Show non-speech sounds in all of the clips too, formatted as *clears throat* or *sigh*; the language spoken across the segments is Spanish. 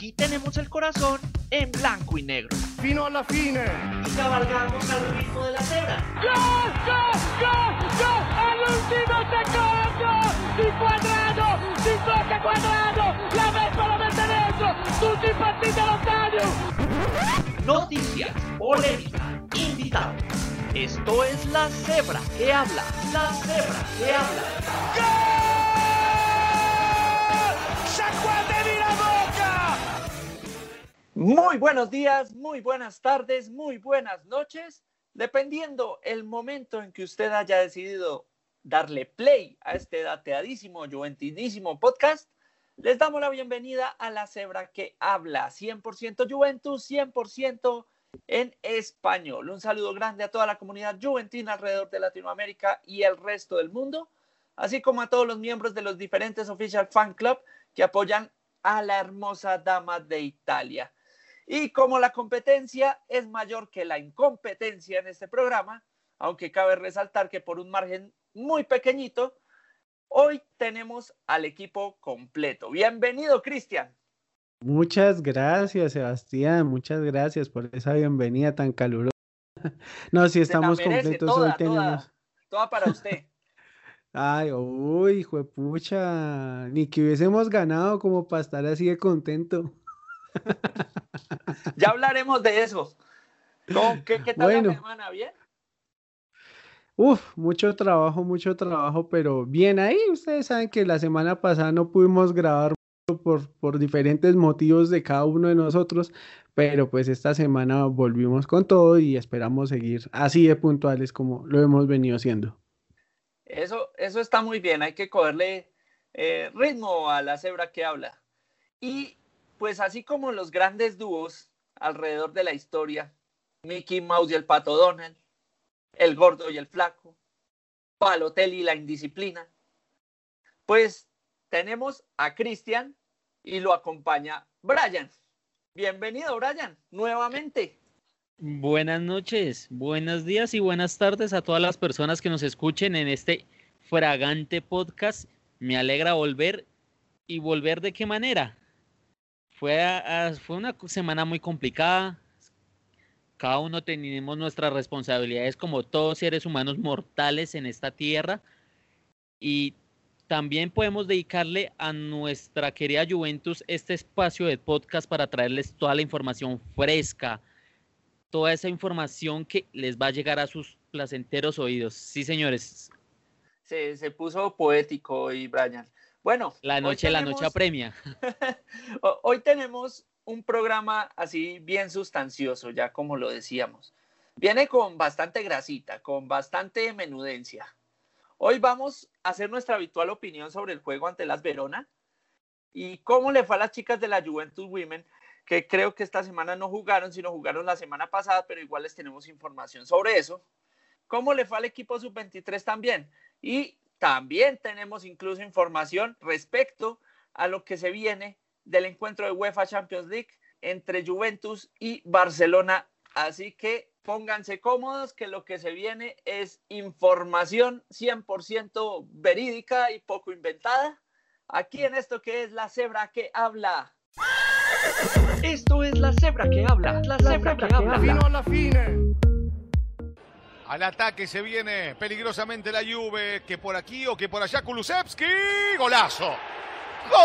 Aquí tenemos el corazón en blanco y negro. Fino a la fine. Y cabalgamos al ritmo de la cebra. ¡Gol, gol, gol, gol! ¡All'ultimo secondo! Di Quadrado! Di tocca Quadrado! La Vespa lo mette dentro! Tutti impazziti allo stadio! Noticias, polémica, invitados. Esto es La Cebra que habla. La Cebra que habla. ¡Sciacquatevi Muy buenos días, muy buenas tardes, muy buenas noches. Dependiendo el momento en que usted haya decidido darle play a este dateadísimo, juventinísimo podcast, les damos la bienvenida a la cebra que habla 100% Juventus, 100% en español. Un saludo grande a toda la comunidad juventina alrededor de Latinoamérica y el resto del mundo, así como a todos los miembros de los diferentes official fan club que apoyan a la hermosa dama de Italia. Y como la competencia es mayor que la incompetencia en este programa, aunque cabe resaltar que por un margen muy pequeñito, hoy tenemos al equipo completo. Bienvenido, Cristian. Muchas gracias, Sebastián. Muchas gracias por esa bienvenida tan calurosa. *laughs* No, si estamos merece, completos, toda, hoy tenemos. toda, toda para usted. *laughs* Ay, uy, juepucha. Ni que hubiésemos ganado como para estar así de contento. *laughs* Ya hablaremos de eso. ¿Cómo- ¿Qué, qué tal Bueno. la semana? ¿Bien? Uf, mucho trabajo, mucho trabajo, pero bien ahí. Ustedes saben que la semana pasada no pudimos grabar por, por diferentes motivos de cada uno de nosotros, pero pues esta semana volvimos con todo y esperamos seguir así de puntuales como lo hemos venido haciendo. Eso, eso está muy bien. Hay que cogerle eh, ritmo a la cebra que habla. Y pues así como los grandes dúos alrededor de la historia, Mickey Mouse y el Pato Donald, el gordo y el flaco, Palotelli y la indisciplina, pues tenemos a Cristian y lo acompaña Brian. Bienvenido, Brian, nuevamente. Buenas noches, buenos días y buenas tardes a todas las personas que nos escuchen en este fragante podcast. Me alegra volver y volver de qué manera. Fue, a- fue una semana muy complicada. Cada uno tenemos nuestras responsabilidades como todos seres humanos mortales en esta tierra. Y también podemos dedicarle a nuestra querida Juventus este espacio de podcast para traerles toda la información fresca, toda esa información que les va a llegar a sus placenteros oídos. Sí, señores, Se, se puso poético hoy, Brian. Bueno, la noche, la noche apremia. *laughs* Ho- Hoy tenemos un programa así bien sustancioso, ya como lo decíamos. Viene con bastante grasita, con bastante menudencia. Hoy vamos a hacer nuestra habitual opinión sobre el juego ante las Verona y cómo le fue a las chicas de la Juventus Women, que creo que esta semana no jugaron, sino jugaron la semana pasada, pero igual les tenemos información sobre eso. ¿Cómo le fue al equipo sub-23 también? Y también tenemos incluso información respecto a lo que se viene del encuentro de UEFA Champions League entre Juventus y Barcelona. Así que pónganse cómodos que lo que se viene es información 100% verídica y poco inventada. Aquí en esto que es la cebra que habla. Esto es la cebra que habla. La cebra que habla. Fino a la fine. Al ataque se viene peligrosamente la Juve, que por aquí o que por allá Kulusevski, golazo. Gol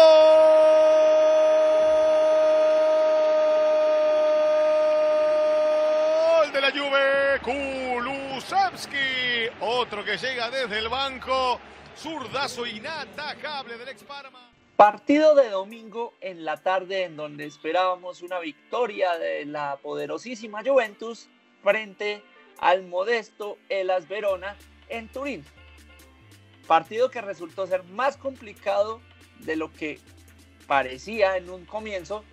de la Juve, Kulusevski, otro que llega desde el banco, zurdazo inatajable del ex Parma. Partido de domingo en la tarde en donde esperábamos una victoria de la poderosísima Juventus frente al modesto Elas Verona en Turín. Partido que resultó ser más complicado de lo que parecía en un comienzo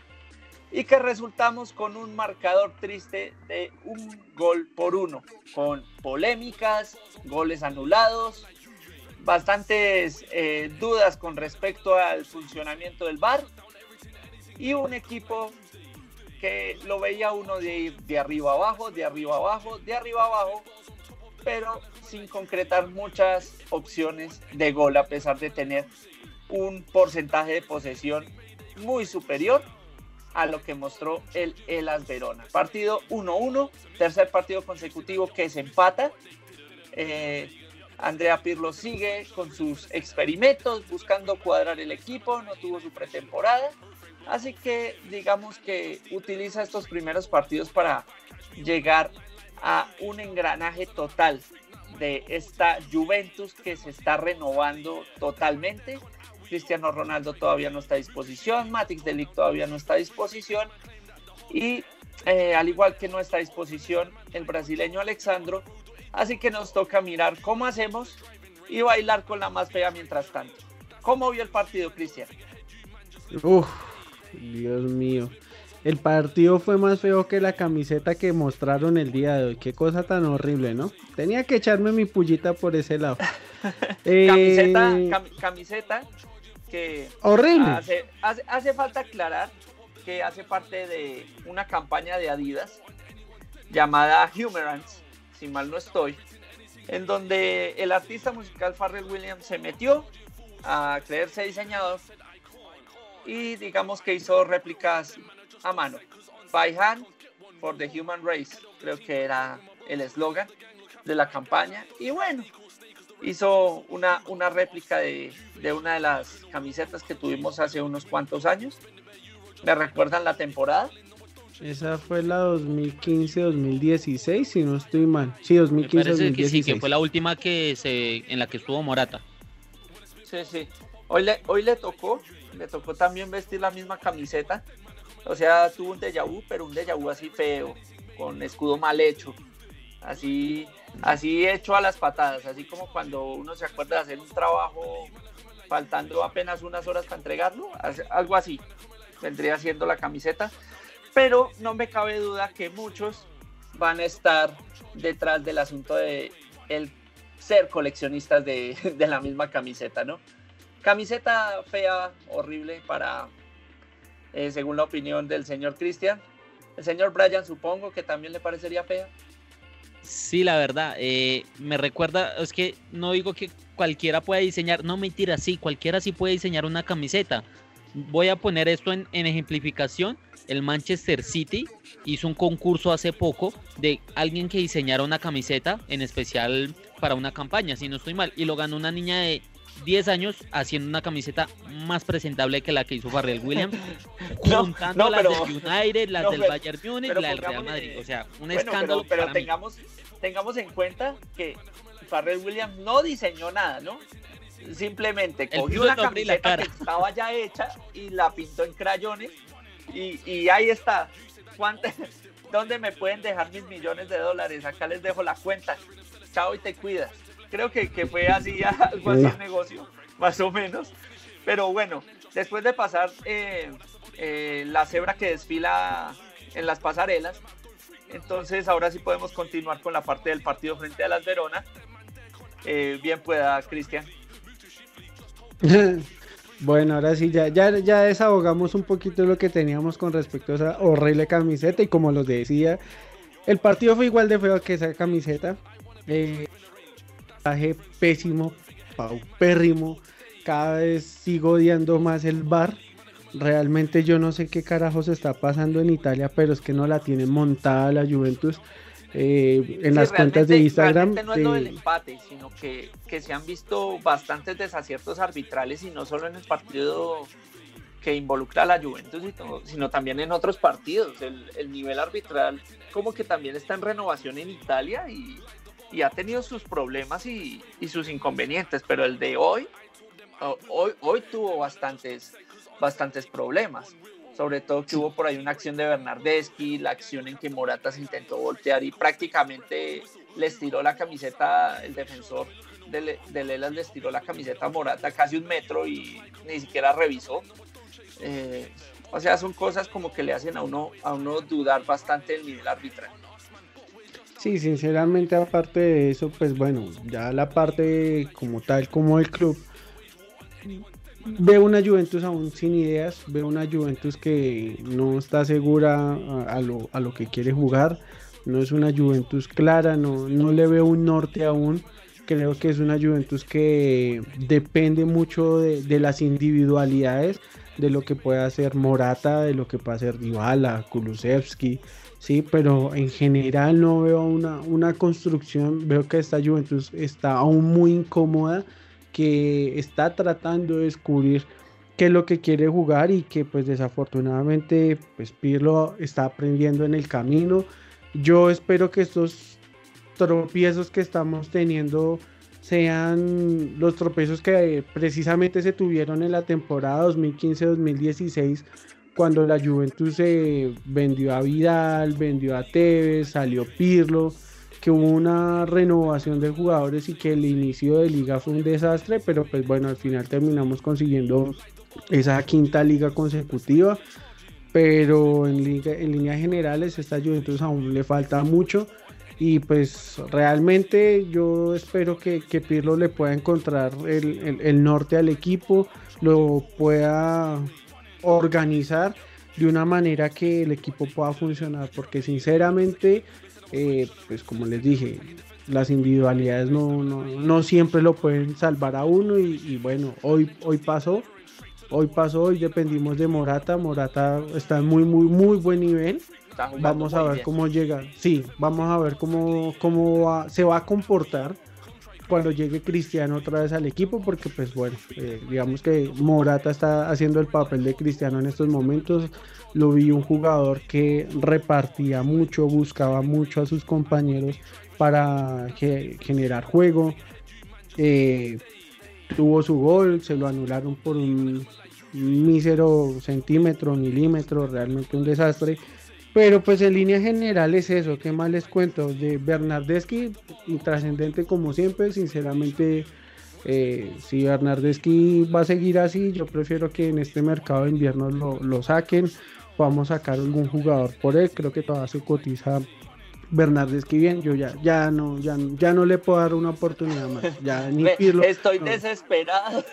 y que resultamos con un marcador triste de un gol por uno, con polémicas, goles anulados, bastantes eh, dudas con respecto al funcionamiento del VAR y un equipo que lo veía uno de ir de arriba abajo, de arriba abajo, de arriba abajo, pero sin concretar muchas opciones de gol a pesar de tener un porcentaje de posesión muy superior a lo que mostró el Elas Verona. Partido 1-1, tercer partido consecutivo que se empata. Eh, Andrea Pirlo sigue con sus experimentos, buscando cuadrar el equipo, no tuvo su pretemporada. Así que digamos que utiliza estos primeros partidos para llegar a un engranaje total de esta Juventus que se está renovando totalmente. Cristiano Ronaldo todavía no está a disposición, Matix Delic todavía no está a disposición y eh, al igual que no está a disposición el brasileño Alexandro, así que nos toca mirar cómo hacemos y bailar con la más fea mientras tanto. ¿Cómo vio el partido, Cristian? Uf, Dios mío. El partido fue más feo que la camiseta que mostraron el día de hoy. Qué cosa tan horrible, ¿no? Tenía que echarme mi pullita por ese lado. *laughs* camiseta, eh, camiseta que horrible. Hace, hace, falta aclarar que hace parte de una campaña de Adidas llamada Humorance, si mal no estoy, en donde el artista musical Farrell Williams se metió a creerse diseñador y digamos que hizo réplicas a mano. By hand for the human race, creo que era el eslogan de la campaña. Y bueno, hizo una, una réplica de, de, una de las camisetas que tuvimos hace unos cuantos años. ¿Me recuerdan la temporada? Esa fue la 2015-2016, si no estoy mal. Sí, 2015-2016. Que sí, que fue la última que se, en la que estuvo Morata. Sí, sí. Hoy le, hoy le tocó, le tocó también vestir la misma camiseta o sea, tuvo un déjà vu, pero un déjà vu así feo, con escudo mal hecho, así, así hecho a las patadas, así como cuando uno se acuerda de hacer un trabajo faltando apenas unas horas para entregarlo, algo así vendría siendo la camiseta. Pero no me cabe duda que muchos van a estar detrás del asunto de el ser coleccionistas de, de la misma camiseta, ¿no? Camiseta fea, horrible para, eh, según la opinión del señor Cristian. El señor Brian supongo que también le parecería fea. Sí, la verdad, eh, me recuerda, es que no digo que cualquiera pueda diseñar, no mentira, sí, cualquiera sí puede diseñar una camiseta. Voy a poner esto en, en ejemplificación. El Manchester City hizo un concurso hace poco de alguien que diseñara una camiseta, en especial para una campaña, si no estoy mal, y lo ganó una niña de 10 años haciendo una camiseta más presentable que la que hizo Farrell Williams, *laughs* juntando las del United, las del Bayern Munich, la del Real Madrid. O sea, un escándalo. Pero, tengamos, tengamos en cuenta que Farrell Williams no diseñó nada, ¿no? Simplemente cogió una camiseta que estaba ya hecha y la pintó en crayones y, y ahí está. *laughs* ¿Dónde me pueden dejar mis millones de dólares? Acá les dejo la cuenta. Chao y te cuidas creo que, que fue así, *laughs* algo así el negocio, más o menos. Pero bueno, después de pasar eh, eh, la cebra que desfila en las pasarelas, entonces ahora sí podemos continuar con la parte del partido frente a las Verona. Eh, bien pueda, Cristian. *laughs* Bueno, ahora sí, ya, ya, ya desahogamos un poquito lo que teníamos con respecto a esa horrible camiseta y como los decía, el partido fue igual de feo que esa camiseta. Eh, pésimo, paupérrimo. Cada vez sigo odiando más el bar. Realmente yo no sé qué carajos está pasando en Italia, pero es que no la tienen montada la Juventus. Eh, en las cuentas de Instagram. No es lo del empate, sino que, que, se han visto bastantes desaciertos arbitrales y no solo en el partido que involucra a la Juventus, sino, también en otros partidos. El, el, nivel arbitral como que también está en renovación en Italia y, y ha tenido sus problemas y, sus inconvenientes, pero el de hoy, hoy, hoy tuvo bastantes, bastantes problemas. Sobre todo que hubo por ahí una acción de Bernardeschi, la acción en que Morata se intentó voltear y prácticamente les tiró la camiseta, el defensor de, de Lelas les tiró la camiseta a Morata casi un metro y ni siquiera revisó. Eh, o sea, son cosas como que le hacen a uno, a uno dudar bastante del nivel arbitral. Sí, sinceramente aparte de eso, pues bueno, ya la parte como tal, como el club, veo una Juventus aún sin ideas, veo una Juventus que no está segura a, lo, a lo, que quiere jugar, no es una Juventus clara, no, no le veo un norte aún, creo que es una Juventus que depende mucho de, las individualidades de lo que puede hacer Morata, de lo que puede hacer Dybala, Kulusevski, sí, pero en general no veo una, una construcción, veo que esta Juventus está aún muy incómoda, que está tratando de descubrir qué es lo que quiere jugar y que pues desafortunadamente pues Pirlo está aprendiendo en el camino. Yo espero que estos tropiezos que estamos teniendo sean los tropiezos que precisamente se tuvieron en la temporada 2015-2016 cuando la Juventus se vendió a Vidal, vendió a Tevez, salió Pirlo, que hubo una renovación de jugadores y que el inicio de liga fue un desastre, pero pues bueno, al final terminamos consiguiendo esa quinta liga consecutiva, pero en, liga, en líneas generales esta Juventus aún le falta mucho y pues realmente yo espero que, que Pirlo le pueda encontrar el, el, norte al equipo, lo pueda organizar de una manera que el equipo pueda funcionar, porque sinceramente, eh, pues como les dije, las individualidades no, no, no, siempre lo pueden salvar a uno y, y, bueno, hoy, hoy pasó, hoy pasó, hoy dependimos de Morata, Morata está en muy, muy, muy buen nivel Vamos a ver cómo llega. Sí, vamos a ver cómo, cómo se va a comportar cuando llegue Cristiano otra vez al equipo, porque pues bueno, eh, digamos que Morata está haciendo el papel de Cristiano en estos momentos. Lo vi un jugador que repartía mucho, buscaba mucho a sus compañeros para generar juego. Eh, tuvo su gol, se lo anularon por un mísero centímetro, milímetro, realmente un desastre. Pero pues en línea general es eso, ¿qué más les cuento? De Bernardeschi, intrascendente como siempre, sinceramente, eh, si Bernardeschi va a seguir así, yo prefiero que en este mercado de invierno lo, saquen, vamos a sacar algún jugador por él, creo que todavía se cotiza Bernardeschi bien, yo ya, ya no, ya, ya no le puedo dar una oportunidad más, ya *laughs* ni Pirlo, Estoy desesperado.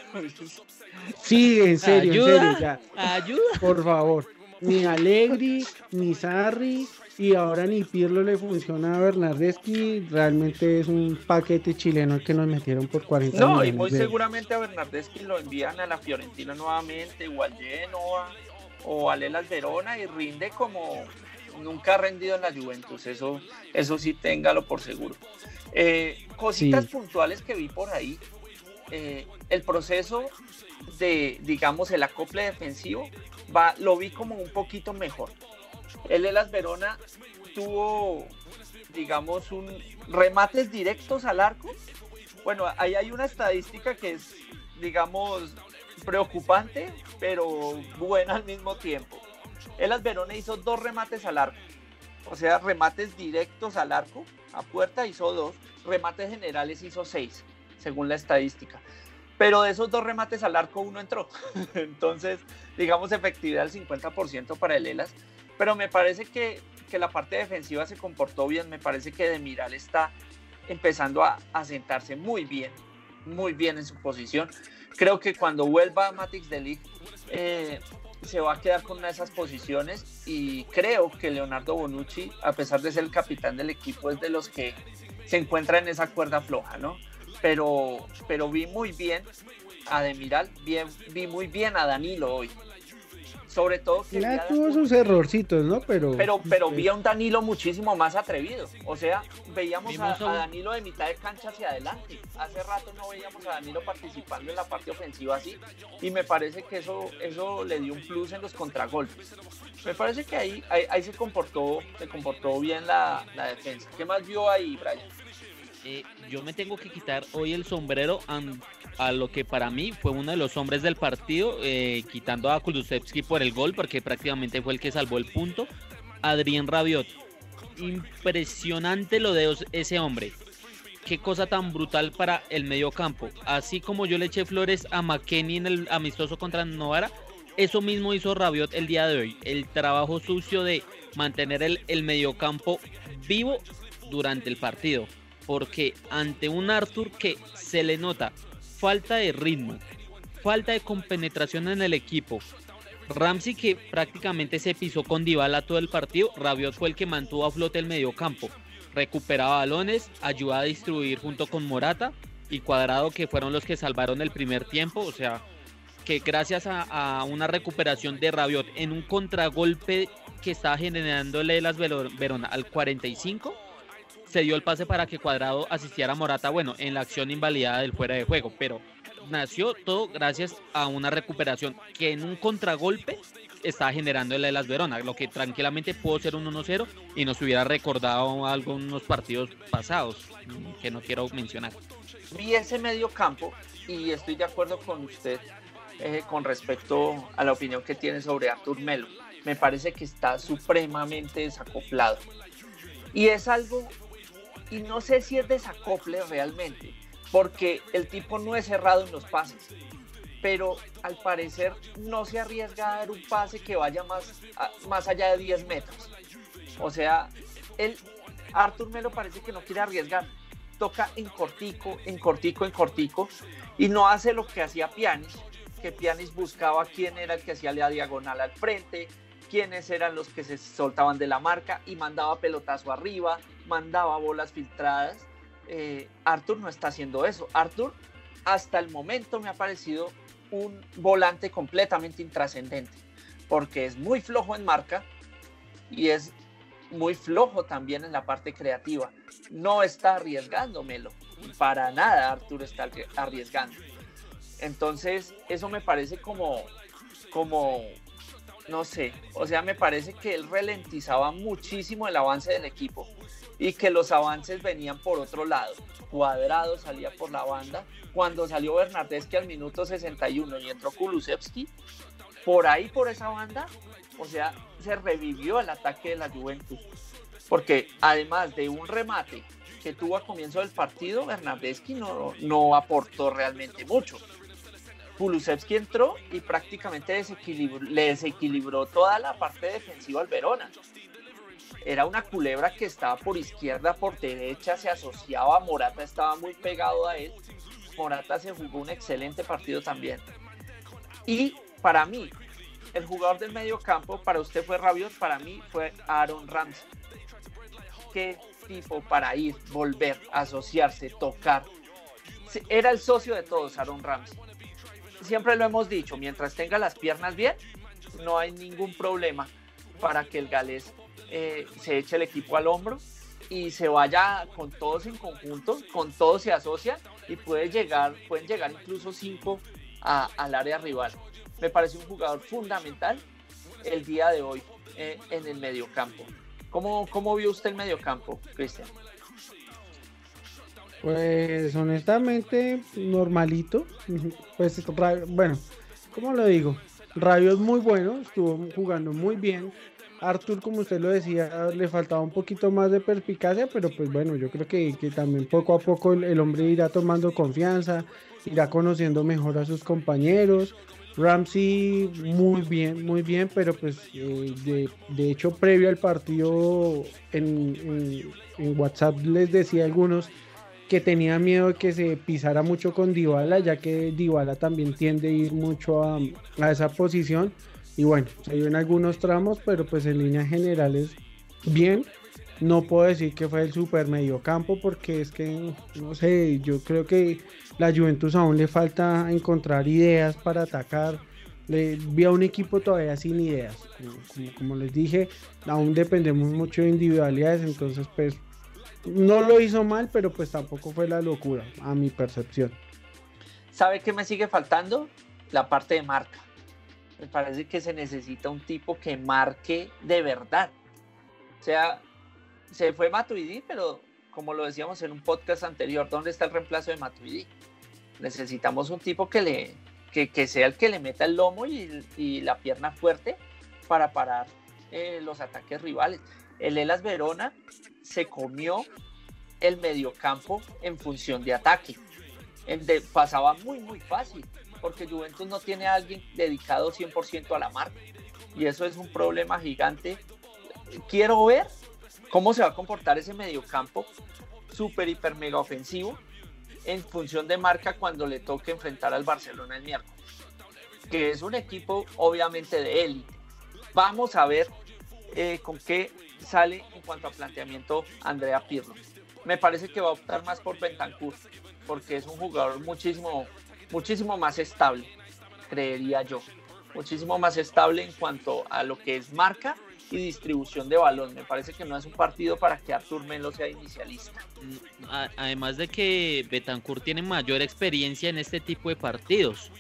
Sí, en serio, en serio, ya. Ayuda. Por favor ni Allegri, ni Sarri, y ahora ni Pirlo le funciona a Bernardeschi. Realmente es un paquete chileno que nos metieron por 40 No, y muy seguramente a Bernardeschi lo envían a la Fiorentina nuevamente, o al Genoa, o al Elas Verona, y rinde como nunca ha rendido en la Juventus. Eso, eso sí, téngalo por seguro. Eh, cositas puntuales que vi por ahí. Eh, el proceso de, digamos, el acople defensivo va, lo vi como un poquito mejor. El Elas Verona tuvo, digamos, un remates directos al arco. Bueno, ahí hay una estadística que es, digamos, preocupante, pero buena al mismo tiempo. Elas Verona hizo dos remates al arco. O sea, remates directos al arco, a puerta hizo dos, remates generales hizo seis, según la estadística. Pero de esos dos remates al arco, uno entró. *laughs* Entonces, digamos, efectividad del 50% para el Elas. Pero me parece que, que, la parte defensiva se comportó bien. Me parece que Demiral está empezando a, a sentarse muy bien, muy bien en su posición. Creo que cuando vuelva Matix de eh, se va a quedar con una de esas posiciones y creo que Leonardo Bonucci, a pesar de ser el capitán del equipo, es de los que se encuentra en esa cuerda floja, ¿no? Pero, pero vi muy bien a Demiral, bien, vi muy bien a Danilo hoy. Sobre todo que ya tuvo sus errorcitos, ¿no? Pero, pero, pero vi a un Danilo muchísimo más atrevido. O sea, veíamos a, Danilo de mitad de cancha hacia adelante. Hace rato no veíamos a Danilo participando en la parte ofensiva así. Y me parece que eso, eso le dio un plus en los contragolpes. Me parece que ahí, ahí, se comportó, se comportó bien la, la defensa. ¿Qué más vio ahí, Brian? Eh, yo me tengo que quitar hoy el sombrero a, lo que para mí fue uno de los hombres del partido, eh, quitando a Kulusevski por el gol, porque prácticamente fue el que salvó el punto. Adrián Rabiot. Impresionante lo de ese hombre. Qué cosa tan brutal para el medio campo. Así como yo le eché flores a McKenny en el amistoso contra Novara, eso mismo hizo Rabiot el día de hoy. El trabajo sucio de mantener el, el mediocampo vivo durante el partido porque ante un Arthur que se le nota falta de ritmo, falta de compenetración en el equipo, Ramsey que prácticamente se pisó con Dybala todo el partido, Rabiot fue el que mantuvo a flote el mediocampo, recuperaba balones, ayudaba a distribuir junto con Morata y Cuadrado que fueron los que salvaron el primer tiempo, o sea, que gracias a, una recuperación de Rabiot en un contragolpe que estaba generándole las Verona al 45, se dio el pase para que Cuadrado asistiera a Morata, bueno, en la acción invalidada del fuera de juego, pero nació todo gracias a una recuperación que en un contragolpe estaba generando el de las Verona, lo que tranquilamente pudo ser un 1-0 y nos hubiera recordado algunos partidos pasados que no quiero mencionar. Vi ese medio campo y estoy de acuerdo con usted eh, con respecto a la opinión que tiene sobre Artur Melo. Me parece que está supremamente desacoplado. Y es algo, y no sé si es desacople realmente, porque el tipo no es cerrado en los pases pero al parecer no se arriesga a dar un pase que vaya más, más allá de 10 metros. O sea, él, Arthur Melo parece que no quiere arriesgar. Toca en cortico, en cortico, en cortico, y no hace lo que hacía Pianis, que Pianis buscaba quién era el que hacía la diagonal al frente, quiénes eran los que se soltaban de la marca y mandaba pelotazo arriba, mandaba bolas filtradas. Eh, Arthur no está haciendo eso. Arthur hasta el momento me ha parecido un volante completamente intrascendente, porque es muy flojo en marca y es muy flojo también en la parte creativa. No está arriesgándomelo, para nada Arturo está arriesgando. Entonces, eso me parece como, como, no sé, o sea, me parece que él ralentizaba muchísimo el avance del equipo y que los avances venían por otro lado. Cuadrado salía por la banda cuando salió Bernardeschi al minuto 61 y entró Kulusevski, por ahí, por esa banda, o sea, se revivió el ataque de la Juventus. Porque además de un remate que tuvo a comienzo del partido, Bernardeschi no, no aportó realmente mucho. Kulusevski entró y prácticamente le desequilibró toda la parte defensiva al Verona. Era una culebra que estaba por izquierda, por derecha, se asociaba, Morata estaba muy pegado a él Morata se jugó un excelente partido también. Y para mí, el jugador del medio campo, para usted fue Rabiot, para mí fue Aaron Ramsey. Qué tipo para ir, volver, asociarse, tocar. Era el socio de todos, Aaron Ramsey. Siempre lo hemos dicho, mientras tenga las piernas bien, no hay ningún problema para que el galés eh, se eche el equipo al hombro y se vaya con todos en conjunto, con todos se asocian y puede llegar, pueden llegar incluso cinco al área rival. Me parece un jugador fundamental el día de hoy eh, en el mediocampo. ¿Cómo, ¿Cómo vio usted el mediocampo, Cristian? Pues honestamente, normalito. Pues bueno, ¿cómo lo digo? Radio es muy bueno, estuvo jugando muy bien. Artur, como usted lo decía, le faltaba un poquito más de perspicacia, pero pues bueno, yo creo que, también poco a poco el, hombre irá tomando confianza, irá conociendo mejor a sus compañeros. Ramsey muy bien, muy bien, pero pues eh, de, hecho previo al partido en, WhatsApp les decía a algunos que tenía miedo de que se pisara mucho con Dybala, ya que Dybala también tiende a ir mucho a, a esa posición y bueno, se dio en algunos tramos, pero pues en líneas generales, bien. No puedo decir que fue el super medio campo porque es que, no sé, yo creo que la Juventus aún le falta encontrar ideas para atacar. Le, vi a un equipo todavía sin ideas. Como, les dije, aún dependemos mucho de individualidades, entonces pues no lo hizo mal, pero pues tampoco fue la locura, a mi percepción. ¿Sabe qué me sigue faltando? La parte de marca me parece que se necesita un tipo que marque de verdad. O sea, se fue Matuidi, pero como lo decíamos en un podcast anterior, ¿dónde está el reemplazo de Matuidi? Necesitamos un tipo que, le, que, sea el que le meta el lomo y, la pierna fuerte para parar eh, los ataques rivales. El Elas Verona se comió el mediocampo en función de ataque. pasaba muy, muy fácil porque Juventus no tiene a alguien dedicado 100% a la marca. Y eso es un problema gigante. Quiero ver cómo se va a comportar ese mediocampo súper, hiper, mega ofensivo en función de marca cuando le toque enfrentar al Barcelona el miércoles. Que es un equipo obviamente de élite. Vamos a ver eh, con qué sale en cuanto a planteamiento Andrea Pirlo. Me parece que va a optar más por Bentancur, porque es un jugador muchísimo muchísimo más estable. creería yo. Muchísimo más estable en cuanto a lo que es marca y distribución de balón. Me parece que no es un partido para que Artur Melo sea inicialista. Mm, además de que Betancourt tiene mayor experiencia en este tipo de partidos.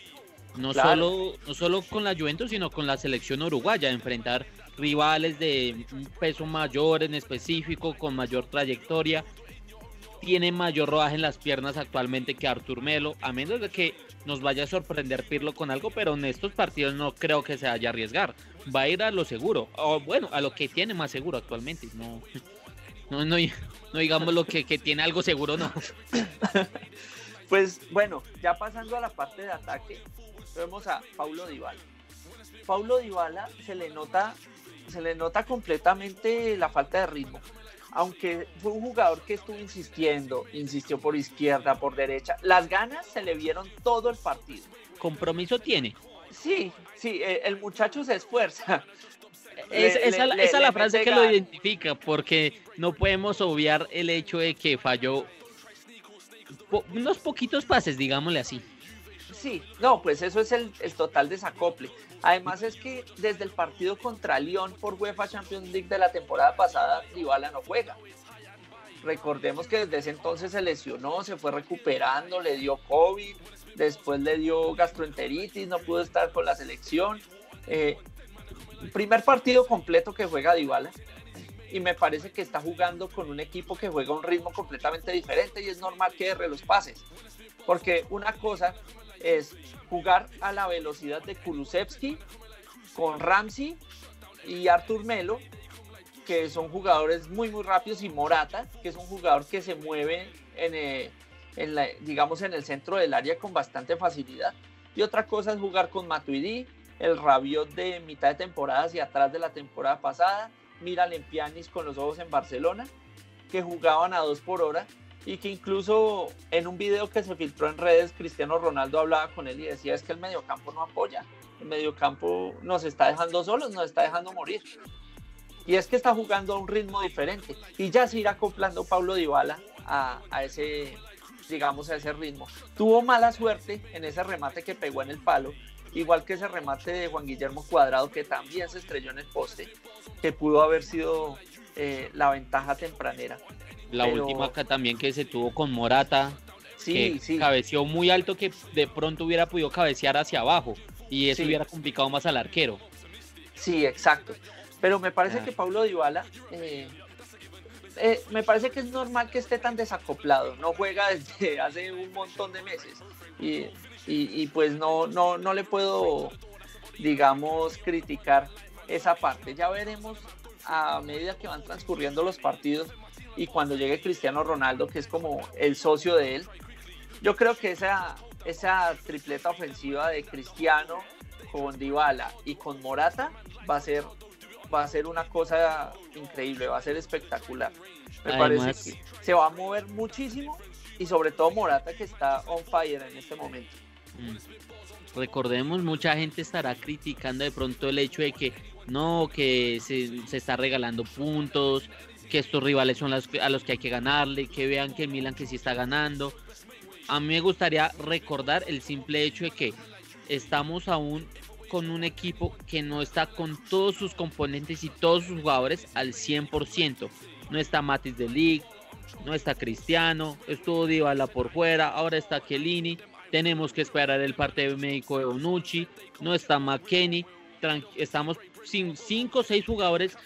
No, solo, no solo con la Juventus, sino con la selección uruguaya, enfrentar rivales de un peso mayor en específico, con mayor trayectoria. Tiene mayor rodaje en las piernas actualmente que Artur Melo, a menos de que nos vaya a sorprender Pirlo con algo, pero en estos partidos no creo que se vaya a arriesgar. Va a ir a lo seguro, o bueno, a lo que tiene más seguro actualmente. No, no, no, digamos lo que, que tiene algo seguro, no. *laughs* Pues bueno, ya pasando a la parte de ataque, vemos a Paulo Dybala. Paulo Dybala se le nota se le nota completamente la falta de ritmo. Aunque fue un jugador que estuvo insistiendo, insistió por izquierda, por derecha, las ganas se le vieron todo el partido. ¿Compromiso tiene? Sí, sí, eh, el muchacho se esfuerza. *laughs* esa es la frase que lo identifica, porque no podemos obviar el hecho de que falló unos poquitos pases, digámosle así. Sí, no, pues eso es el, total desacople. Además es que desde el partido contra Lyon por UEFA Champions League de la temporada pasada, Dybala no juega. Recordemos que desde ese entonces se lesionó, se fue recuperando, le dio COVID, después le dio gastroenteritis, no pudo estar con la selección. Eh, primer partido completo que juega Dybala y me parece que está jugando con un equipo que juega un ritmo completamente diferente y es normal que erre los pases. Porque una cosa es jugar a la velocidad de Kulusevski con Ramsey y Artur Melo, que son jugadores muy muy rápidos y Morata, que es un jugador que se mueve en, eh, en la, digamos en el centro del área con bastante facilidad. Y otra cosa es jugar con Matuidi, el Rabiot de mitad de temporada hacia atrás de la temporada pasada, mira Lempianis con los ojos en Barcelona, que jugaban a dos por hora y que incluso en un video que se filtró en redes, Cristiano Ronaldo hablaba con él y decía es que el mediocampo no apoya, el mediocampo nos está dejando solos, nos está dejando morir. Y es que está jugando a un ritmo diferente y ya se irá acoplando Pablo Dybala a, a ese, digamos, a ese ritmo. Tuvo mala suerte en ese remate que pegó en el palo, igual que ese remate de Juan Guillermo Cuadrado que también se estrelló en el poste, que pudo haber sido eh, la ventaja tempranera. La última acá también que se tuvo con Morata, sí, que cabeció muy alto que de pronto hubiera podido cabecear hacia abajo y eso hubiera complicado más al arquero. Sí, exacto. Pero me parece ah. que Pablo Dybala eh, eh, me parece que es normal que esté tan desacoplado. No juega desde *laughs* hace un montón de meses y, y, pues no, no, no le puedo, digamos, criticar esa parte. Ya veremos a medida que van transcurriendo los partidos y cuando llegue Cristiano Ronaldo, que es como el socio de él, yo creo que esa, esa tripleta ofensiva de Cristiano con Dybala y con Morata va a ser va a ser una cosa increíble, va a ser espectacular. Me parece que se va a mover muchísimo y sobre todo Morata que está on fire en este momento. Mm. Recordemos, mucha gente estará criticando de pronto el hecho de que no, que se, se está regalando puntos, que estos rivales son a los que hay que ganarle, que vean que Milan que sí está ganando. A mí me gustaría recordar el simple hecho de que estamos aún con un equipo que no está con todos sus componentes y todos sus jugadores al 100%. No está Matis de no está Cristiano, estuvo Dybala por fuera, ahora está Chiellini. Tenemos que esperar el parte médico de Onucci, no está McKenny. Estamos sin 5 o 6 jugadores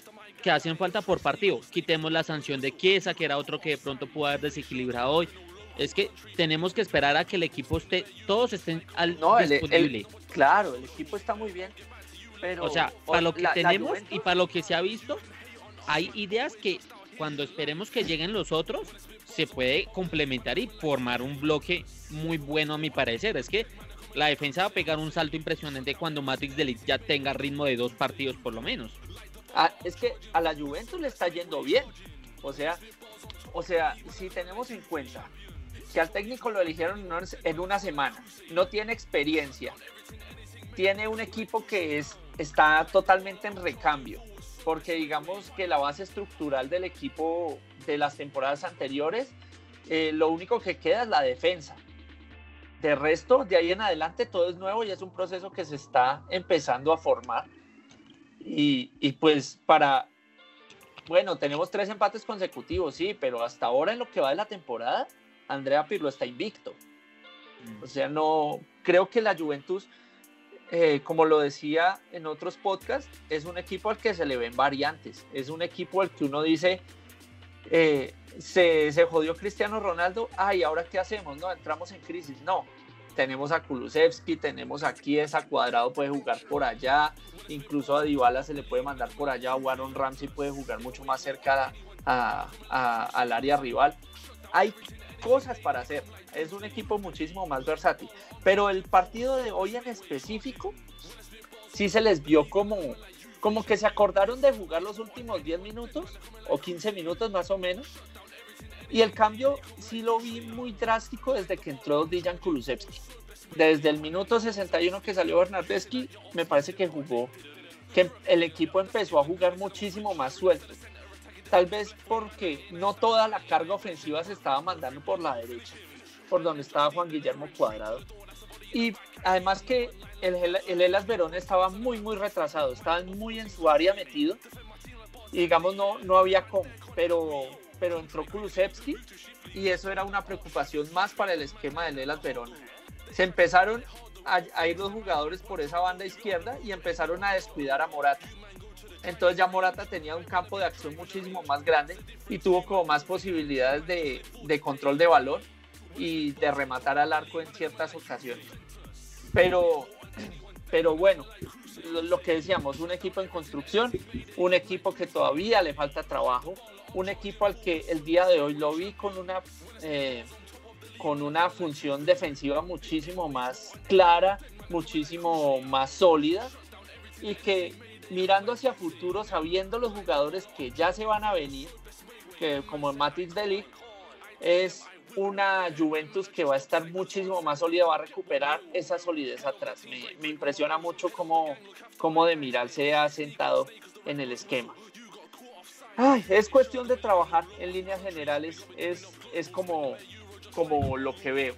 que hacen falta por partido. Quitemos la sanción de Chiesa, que era otro que de pronto pudo haber desequilibrado hoy. Es que tenemos que esperar a que el equipo esté, todos estén al no, disponible. claro, el equipo está muy bien. Pero, o sea, para lo que tenemos y para lo que se ha visto, hay ideas que cuando esperemos que lleguen los otros, se puede complementar y formar un bloque muy bueno a mi parecer. Es que la defensa va a pegar un salto impresionante cuando Matrix Delete ya tenga ritmo de dos partidos por lo menos. Ah, es que a la Juventus le está yendo bien. O sea, o sea, si tenemos en cuenta que al técnico lo eligieron en una semana, no tiene experiencia, tiene un equipo que es, está totalmente en recambio, porque digamos que la base estructural del equipo de las temporadas anteriores, eh, lo único que queda es la defensa. de resto, de ahí en adelante todo es nuevo y es un proceso que se está empezando a formar. Y, y pues para, bueno, tenemos tres empates consecutivos, sí, pero hasta ahora en lo que va de la temporada, Andrea Pirlo está invicto. O sea, no, creo que la Juventus, eh, como lo decía en otros podcasts, es un equipo al que se le ven variantes. Es un equipo al que uno dice, eh, se, se, jodió Cristiano Ronaldo, ay, ¿ahora qué hacemos? No, entramos en crisis. No, tenemos a Kulusevski, tenemos aquí esa Cuadrado puede jugar por allá, incluso a Dybala se le puede mandar por allá, o Aaron Ramsey puede jugar mucho más cerca a, a, al área rival. Hay cosas para hacer, es un equipo muchísimo más versátil, pero el partido de hoy en específico sí se les vio como, como que se acordaron de jugar los últimos 10 minutos o 15 minutos más o menos y el cambio sí lo vi muy drástico desde que entró Dijan Kulusevski. Desde el minuto 61 que salió Bernardeschi, me parece que jugó, que el equipo empezó a jugar muchísimo más suelto. Tal vez porque no toda la carga ofensiva se estaba mandando por la derecha, por donde estaba Juan Guillermo Cuadrado. Y además que el, el Elas Verón estaba muy, muy retrasado, estaba muy en su área metido. Y digamos, no, no había cómo, pero pero entró Kulusevski y eso era una preocupación más para el esquema de Lelas Verona. Se empezaron a, ir los jugadores por esa banda izquierda y empezaron a descuidar a Morata. Entonces ya Morata tenía un campo de acción muchísimo más grande y tuvo como más posibilidades de, de control de balón y de rematar al arco en ciertas ocasiones. Pero, pero bueno, lo que decíamos, un equipo en construcción, un equipo que todavía le falta trabajo, un equipo al que el día de hoy lo vi con una, eh, con una función defensiva muchísimo más clara, muchísimo más sólida y que mirando hacia futuro, sabiendo los jugadores que ya se van a venir, que como el Matic Delic, es una Juventus que va a estar muchísimo más sólida, va a recuperar esa solidez atrás. Me, impresiona mucho cómo, cómo de Miral se ha sentado en el esquema es cuestión de trabajar en líneas generales, es, es como, como lo que veo.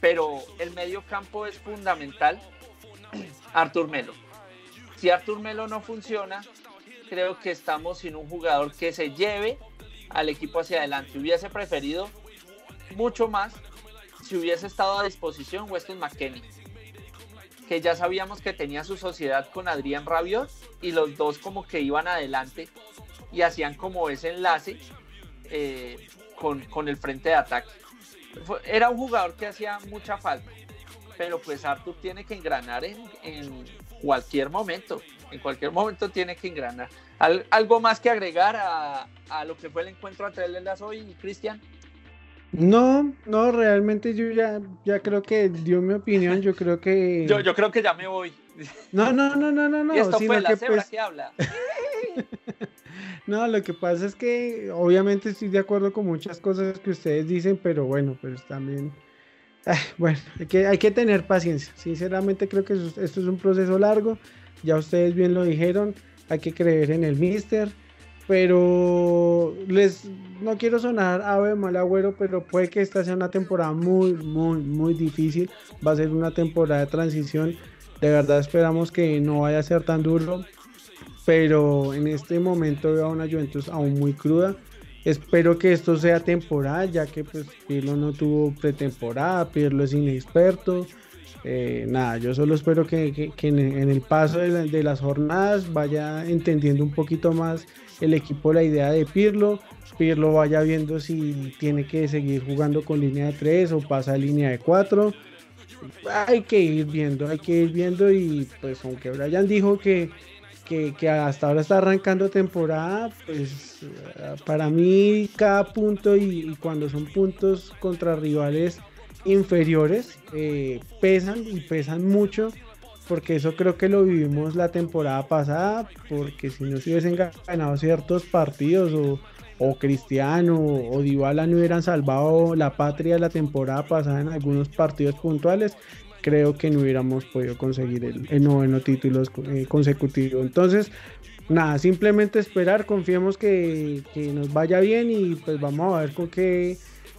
Pero el medio campo es fundamental. *clears throat* Artur Melo. Si Artur Melo no funciona, creo que estamos sin un jugador que se lleve al equipo hacia adelante. Hubiese preferido mucho más si hubiese estado a disposición Weston McKenney, que ya sabíamos que tenía su sociedad con Adrián Rabiot y los dos como que iban adelante y hacían como ese enlace eh, con, el frente de ataque. Era un jugador que hacía mucha falta, pero pues Artur tiene que engranar en, cualquier momento, en cualquier momento tiene que engranar. ¿Algo más que agregar a, lo que fue el encuentro entre él hoy Cristian? No, no, realmente yo ya, ya creo que dio mi opinión, yo creo que... *laughs* Yo, yo creo que ya me voy. No, no, no, no, no, no. Y esto fue la que, pues que habla. *laughs* No, lo que pasa es que obviamente estoy de acuerdo con muchas cosas que ustedes dicen, pero bueno, pues también, ah, bueno, hay que, hay que tener paciencia. Sinceramente creo que esto es un proceso largo, ya ustedes bien lo dijeron, hay que creer en el mister, pero les, no quiero sonar ave mal agüero, pero puede que esta sea una temporada muy, muy, muy difícil, va a ser una temporada de transición. De verdad esperamos que no vaya a ser tan duro pero en este momento veo a una Juventus aún muy cruda. Espero que esto sea temporal, ya que pues Pirlo no tuvo pretemporada, Pirlo es inexperto. Eh, nada, yo solo espero que, en, el paso de, las jornadas vaya entendiendo un poquito más el equipo la idea de Pirlo. Pirlo vaya viendo si tiene que seguir jugando con línea de 3 o pasa a línea de 4. Hay que ir viendo, hay que ir viendo y pues aunque Brian dijo que que, hasta ahora está arrancando temporada, pues para mí cada punto y, cuando son puntos contra rivales inferiores eh, pesan y pesan mucho porque eso creo que lo vivimos la temporada pasada porque si no se hubiesen ganado ciertos partidos o, o Cristiano o Dybala no hubieran salvado la patria la temporada pasada en algunos partidos puntuales creo que no hubiéramos podido conseguir el, noveno título eh, consecutivo. Entonces, nada, simplemente esperar, confiemos que, nos vaya bien y pues vamos a ver con qué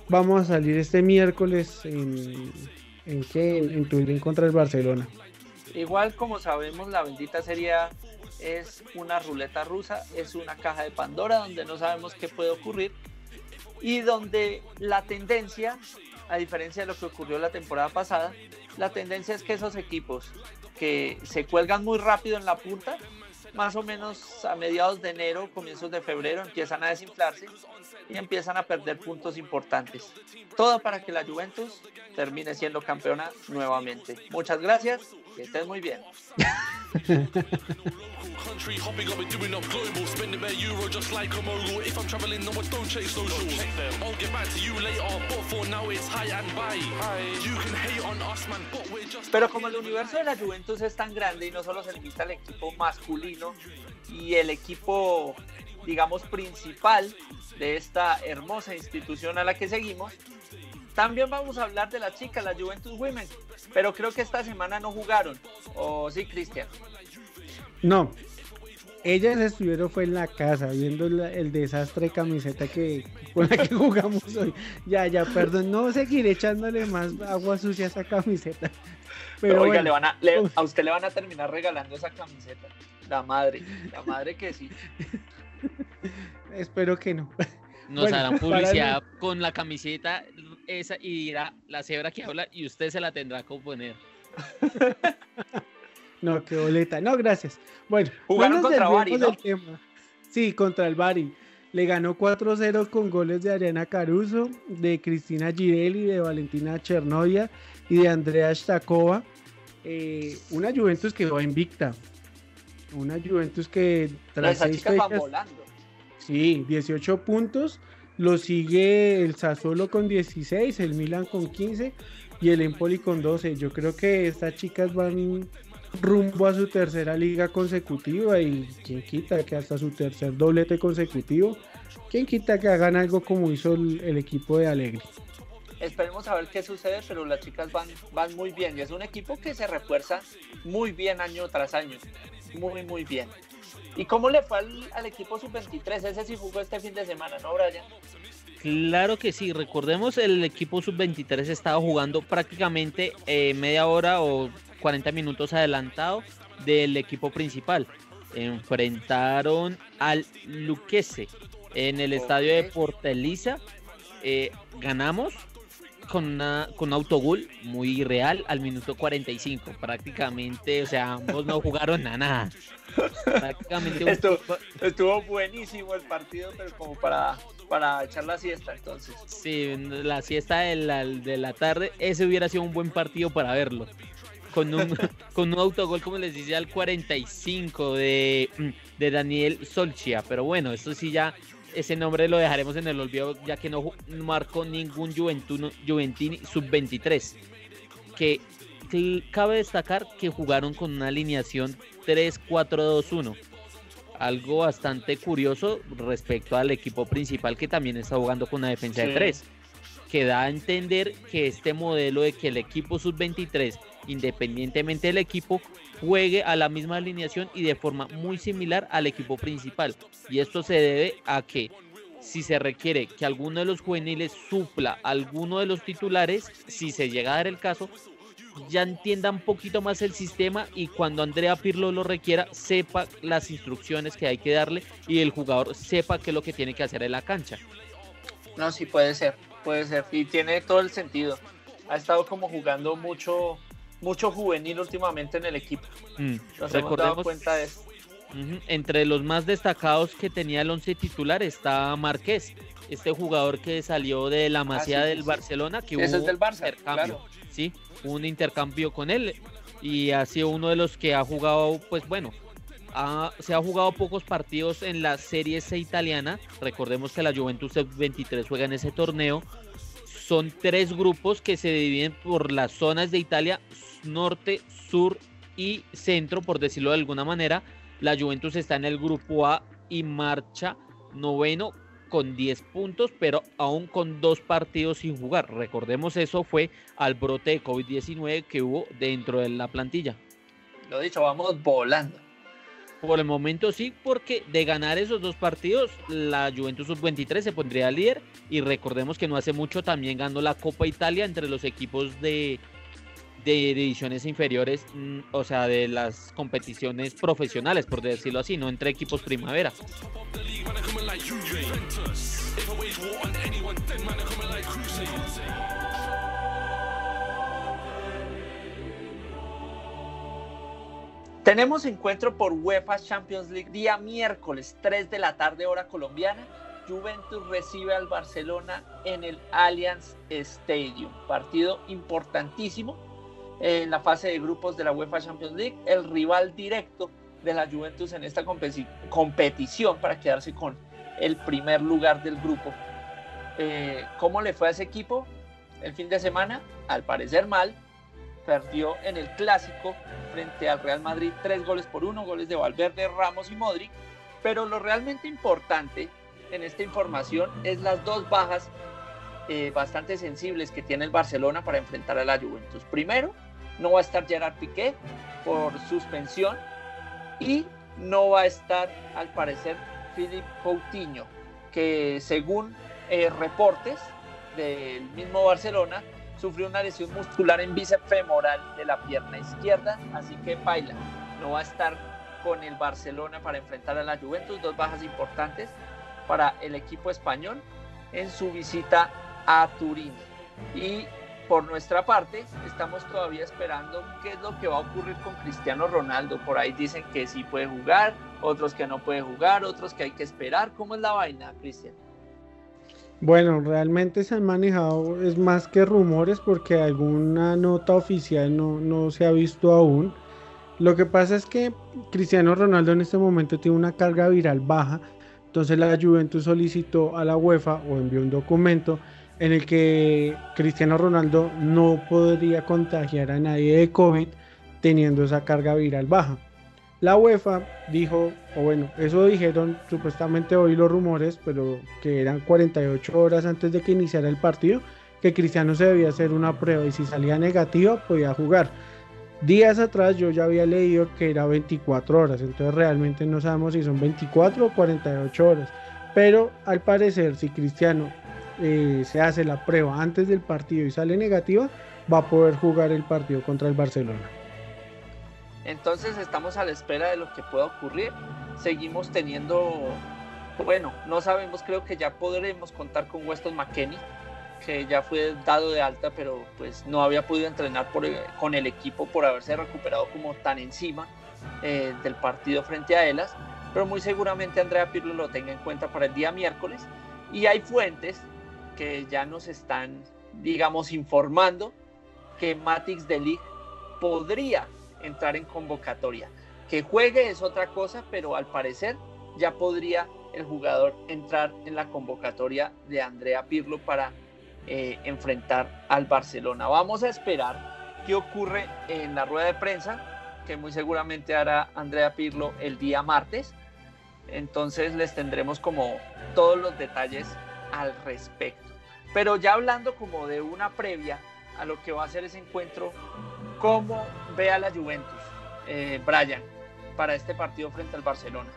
vamos a salir este miércoles en, ¿En qué? En Turín contra el Barcelona. Igual como sabemos, la bendita Serie A es una ruleta rusa, es una caja de Pandora donde no sabemos qué puede ocurrir y donde la tendencia, a diferencia de lo que ocurrió la temporada pasada, la tendencia es que esos equipos que se cuelgan muy rápido en la punta, más o menos a mediados de enero, comienzos de febrero, empiezan a desinflarse y empiezan a perder puntos importantes. Todo para que la Juventus termine siendo campeona nuevamente. Muchas gracias, que estés muy bien. *laughs* I'll get back to you later, but for now it's high and. You can hate on us, man, but we're. Pero como el universo de la Juventus es tan grande y no solo se limita al equipo masculino y el equipo, digamos, principal de esta hermosa institución a la que seguimos, también vamos a hablar de las chicas, la Juventus Women. Pero creo que esta semana no jugaron. ¿O sí, Cristian? No, ellas estuvieron fue en la casa viendo la- el desastre de camiseta que con la que *laughs* jugamos hoy. Ya, ya, perdón, no seguiré echándole más agua sucia a esa camiseta. Pero Oiga, bueno, le van a, le- a usted le van a terminar regalando esa camiseta. La madre, la madre que sí. *laughs* espero que no. Nos Bueno, harán para publicidad con la camiseta esa y dirá la cebra que habla y usted se la tendrá que poner. *laughs* No, qué boleta. No, gracias. Bueno, Jugaron nos contra Bari, ¿no? tema. Sí, contra el Bari. Le ganó 4-0 con goles de Ariana Caruso, de Cristina Girelli, de Valentina Chernovia y de Andrea Stakova. Eh, una Juventus que va invicta. Una Juventus que tras seis chicas van fechas, volando. Sí, 18 puntos. Lo sigue el Sassuolo con 16, el Milan con 15 y el Empoli con 12. Yo creo que estas chicas van rumbo a su tercera liga consecutiva y quién quita que hasta su tercer doblete consecutivo. Quién quita que hagan algo como hizo el, el equipo de Alegre. Esperemos a ver qué sucede, pero las chicas van, van muy bien. Y es un equipo que se refuerza muy bien año tras año. Muy, muy bien. ¿Y cómo le fue al, al equipo sub-23? Ese sí jugó este fin de semana, ¿no, Brian? Claro que sí, recordemos el equipo sub-23 estaba jugando prácticamente eh, media hora o 40 minutos adelantado del equipo principal. Enfrentaron al Luquese en el estadio de. Porteliza. Eh, ganamos con, una, con un autogol muy real al minuto 45. Prácticamente, o sea, ambos no jugaron a nada. Prácticamente Esto- Estuvo buenísimo el partido, pero como para, para echar la siesta, entonces. Sí, la siesta de la, de la tarde, ese hubiera sido un buen partido para verlo. Con un, *laughs* con un autogol, como les decía, al 45 de, de Daniel Solchia. Pero bueno, esto sí ya, ese nombre lo dejaremos en el olvido, ya que no marcó ningún Juventuno, Juventini sub-23. Que cabe destacar que jugaron con una alineación 3-4-2-1 algo bastante curioso respecto al equipo principal que también está jugando con una defensa de. 3, que da a entender que este modelo de que el equipo sub-23, independientemente del equipo, juegue a la misma alineación y de forma muy similar al equipo principal. Y esto se debe a que si se requiere que alguno de los juveniles supla a alguno de los titulares, si se llega a dar el caso, ya entienda un poquito más el sistema y cuando Andrea Pirlo lo requiera, sepa las instrucciones que hay que darle y el jugador sepa qué es lo que tiene que hacer en la cancha. No, sí puede ser, puede ser. Y tiene todo el sentido. Ha estado como jugando mucho, mucho juvenil últimamente en el equipo. Mm, Nos hemos dado Recordemos, cuenta de eso. entre los más destacados que tenía el once titular está Marqués, este jugador que salió de la Masía Ah, sí, del sí. Barcelona, que Ese es hubo del Barça, intercambio, claro. sí, un intercambio con él y ha sido uno de los que ha jugado, pues bueno, ha- se ha jugado pocos partidos en la Serie C italiana. Recordemos que la Juventus 23 juega en ese torneo. Son tres grupos que se dividen por las zonas de Italia, norte, sur y centro, por decirlo de alguna manera. La Juventus está en el grupo A y marcha noveno con 10 puntos, pero aún con dos partidos sin jugar. Recordemos eso fue al brote de COVID-19 que hubo dentro de la plantilla. Lo dicho, vamos volando. Por el momento sí, porque de ganar esos dos partidos, la Juventus Sub-23 se pondría líder. Y recordemos que no hace mucho también ganó la Copa Italia entre los equipos de, de divisiones inferiores, mm, o sea, de las competiciones profesionales, por decirlo así, no entre equipos primavera. Tenemos encuentro por UEFA Champions League día miércoles 3 de la tarde hora colombiana. Juventus recibe al Barcelona en el Allianz Stadium. Partido importantísimo en la fase de grupos de la UEFA Champions League. El rival directo de la Juventus en esta competición para quedarse con el primer lugar del grupo. Eh, ¿Cómo le fue a ese equipo el fin de semana? Al parecer mal, perdió en el clásico frente al Real Madrid tres goles por uno, goles de Valverde, Ramos y Modric. Pero lo realmente importante en esta información es las dos bajas eh, bastante sensibles que tiene el Barcelona para enfrentar a la Juventus. Primero, no va a estar Gerard Piqué por suspensión y no va a estar, al parecer, Philippe Coutinho, que según eh, reportes del mismo Barcelona, sufrió una lesión muscular en bíceps femoral de la pierna izquierda, así que baila, no va a estar con el Barcelona para enfrentar a la Juventus, dos bajas importantes para el equipo español en su visita a Turín. Y por nuestra parte, estamos todavía esperando qué es lo que va a ocurrir con Cristiano Ronaldo. Por ahí dicen que sí puede jugar, otros que no puede jugar, otros que hay que esperar. ¿Cómo es la vaina, Cristian? Bueno, realmente se han manejado, es más que rumores porque alguna nota oficial no, no se ha visto aún. Lo que pasa es que Cristiano Ronaldo en este momento tiene una carga viral baja, entonces la Juventus solicitó a la UEFA o envió un documento en el que Cristiano Ronaldo no podría contagiar a nadie de COVID teniendo esa carga viral baja. La UEFA dijo, o bueno, eso dijeron supuestamente hoy los rumores, pero que eran 48 horas antes de que iniciara el partido, que Cristiano se debía hacer una prueba y si salía negativa podía jugar. Días atrás yo ya había leído que era 24 horas, entonces realmente no sabemos si son 24 o 48 horas. Pero al parecer si Cristiano eh, se hace la prueba antes del partido y sale negativa, va a poder jugar el partido contra el Barcelona. Entonces estamos a la espera de lo que pueda ocurrir. Seguimos teniendo, bueno, no sabemos, creo que ya podremos contar con Weston McKenney, que ya fue dado de alta, pero pues no había podido entrenar con el equipo por haberse recuperado como tan encima eh, del partido frente a Elas. Pero muy seguramente Andrea Pirlo lo tenga en cuenta para el día miércoles. Y hay fuentes que ya nos están, digamos, informando que Matix de podría entrar en convocatoria. Que juegue es otra cosa, pero al parecer ya podría el jugador entrar en la convocatoria de Andrea Pirlo para eh, enfrentar al Barcelona. Vamos a esperar qué ocurre en la rueda de prensa, que muy seguramente hará Andrea Pirlo el día martes. Entonces les tendremos como todos los detalles al respecto. Pero ya hablando como de una previa a lo que va a ser ese encuentro ¿Cómo ve a la Juventus, eh, Brian, para este partido frente al Barcelona?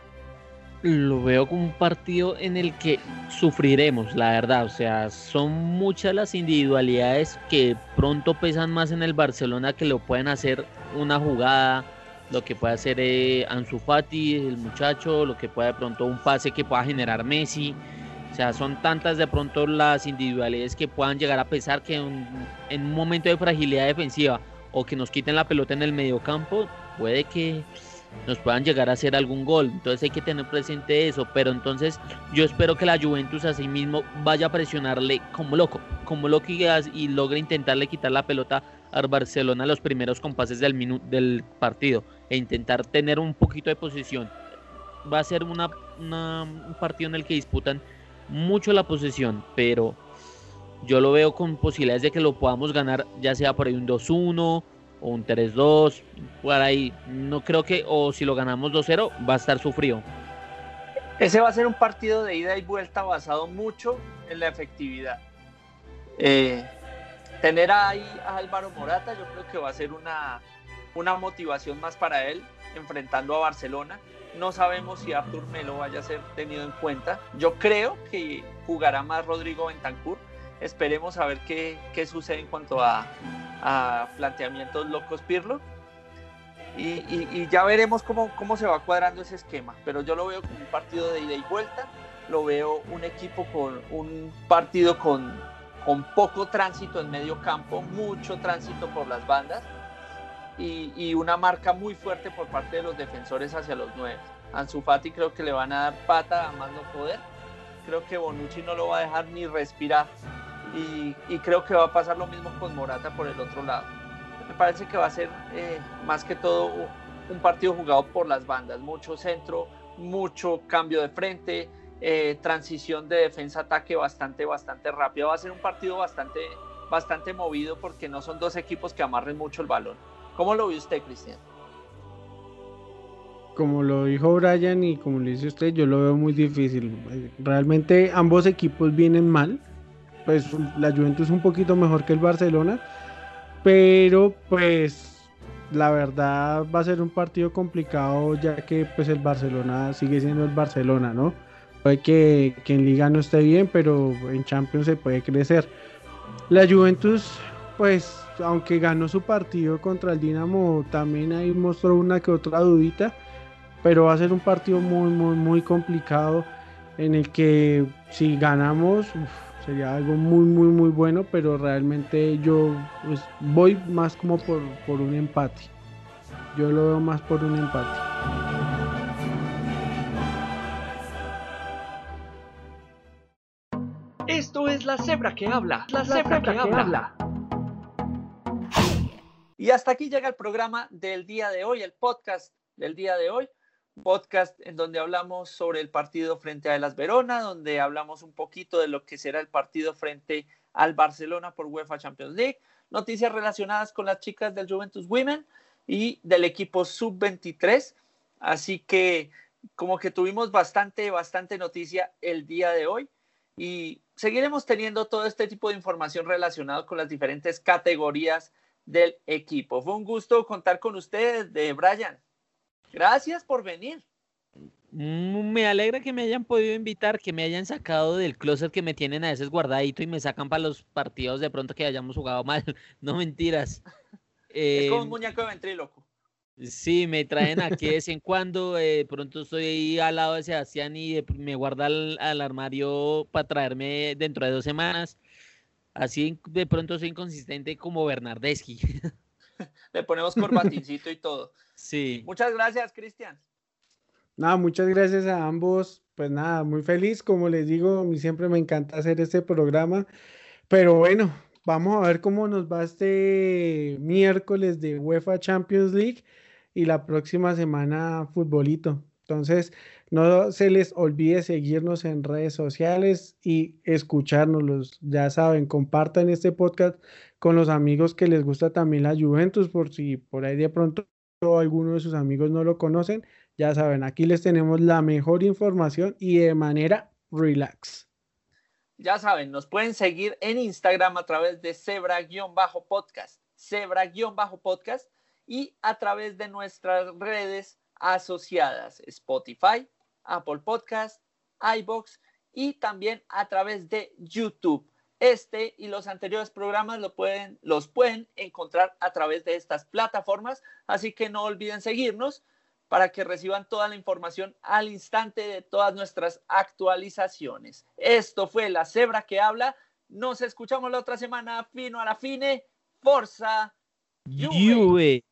Lo veo como un partido en el que sufriremos, la verdad. O sea, son muchas las individualidades que pronto pesan más en el Barcelona que lo pueden hacer una jugada, lo que puede hacer eh, Ansu Fati, el muchacho, lo que puede de pronto un pase que pueda generar Messi. O sea, son tantas de pronto las individualidades que puedan llegar a pesar que en un momento de fragilidad defensiva o que nos quiten la pelota en el mediocampo, puede que nos puedan llegar a hacer algún gol. Entonces hay que tener presente eso. Pero entonces yo espero que la Juventus así mismo vaya a presionarle como loco, como loco y, logre intentarle quitar la pelota al Barcelona los primeros compases del, del partido e intentar tener un poquito de posición. Va a ser una, un partido en el que disputan mucho la posesión, pero yo lo veo con posibilidades de que lo podamos ganar, ya sea por ahí un 2-1 o un 3-2, por ahí. No creo que, o si lo ganamos 2-0, va a estar sufrido. Ese va a ser un partido de ida y vuelta basado mucho en la efectividad. Eh, tener ahí a Álvaro Morata, yo creo que va a ser una, una motivación más para él enfrentando a Barcelona. No sabemos si Artur Melo vaya a ser tenido en cuenta. Yo creo que jugará más Rodrigo Bentancur Esperemos a ver qué, qué sucede en cuanto a, a planteamientos locos Pirlo. Y, y- ya veremos cómo, cómo se va cuadrando ese esquema. Pero yo lo veo como un partido de ida y vuelta. Lo veo un equipo con un partido con, con poco tránsito en medio campo, mucho tránsito por las bandas y, y una marca muy fuerte por parte de los defensores hacia los nueve. Ansu Fati creo que le van a dar pata a más no poder. Creo que Bonucci no lo va a dejar ni respirar. Y, y creo que va a pasar lo mismo con Morata por el otro lado. Me parece que va a ser eh, más que todo un partido jugado por las bandas. Mucho centro, mucho cambio de frente, eh, transición de defensa-ataque bastante, bastante rápida. Va a ser un partido bastante, bastante movido porque no son dos equipos que amarren mucho el balón. ¿Cómo lo ve usted, Cristian? Como lo dijo Brian y como lo dice usted, yo lo veo muy difícil. Realmente ambos equipos vienen mal. Pues la Juventus es un poquito mejor que el Barcelona. Pero pues la verdad va a ser un partido complicado ya que pues el Barcelona sigue siendo el Barcelona, ¿no? Puede que, que en liga no esté bien, pero en Champions se puede crecer. La Juventus, pues aunque ganó su partido contra el Dinamo, también ahí mostró una que otra dudita, pero va a ser un partido muy, muy, muy complicado en el que si ganamos sería algo muy, muy, muy bueno, pero realmente yo pues, voy más como por, por un empate. Yo lo veo más por un empate. Esto es la cebra que habla. La cebra que habla. Y hasta aquí llega el programa del día de hoy, el podcast del día de hoy. Podcast en donde hablamos sobre el partido frente a Las Verona, donde hablamos un poquito de lo que será el partido frente al Barcelona por UEFA Champions League, noticias relacionadas con las chicas del Juventus Women y del equipo sub-23. Así que como que tuvimos bastante, bastante noticia el día de hoy y seguiremos teniendo todo este tipo de información relacionado con las diferentes categorías del equipo. Fue un gusto contar con ustedes, de Brian. Gracias por venir. Mm, Me alegra que me hayan podido invitar, que me hayan sacado del closet que me tienen a veces guardadito y me sacan para los partidos de pronto que hayamos jugado mal. *laughs* No mentiras. *laughs* Es como un muñeco de ventríloco. Sí, me traen aquí de vez en cuando. eh, pronto estoy ahí al lado de Sebastián y me guarda al, al armario para traerme dentro de dos semanas. Así de pronto soy inconsistente como Bernardeschi. *laughs* *laughs* Le ponemos corbatincito y todo. Sí. Muchas gracias, Cristian. Nada, muchas gracias a ambos. Pues nada, muy feliz. Como les digo, a mí siempre me encanta hacer este programa. Pero bueno, vamos a ver cómo nos va este miércoles de UEFA Champions League y la próxima semana futbolito. Entonces, no se les olvide seguirnos en redes sociales y escuchárnoslos. Ya saben, compartan este podcast con los amigos que les gusta también la Juventus, por si por ahí de pronto alguno de sus amigos no lo conocen. Ya saben, aquí les tenemos la mejor información y de manera relax. Ya saben, nos pueden seguir en Instagram a través de cebra-podcast, cebra-podcast y a través de nuestras redes asociadas, Spotify, Apple Podcast, iBox y también a través de YouTube. Este y los anteriores programas lo pueden, los pueden encontrar a través de estas plataformas, así que no olviden seguirnos para que reciban toda la información al instante de todas nuestras actualizaciones. Esto fue La Cebra que habla. Nos escuchamos la otra semana, fino a la fine. Forza Juve.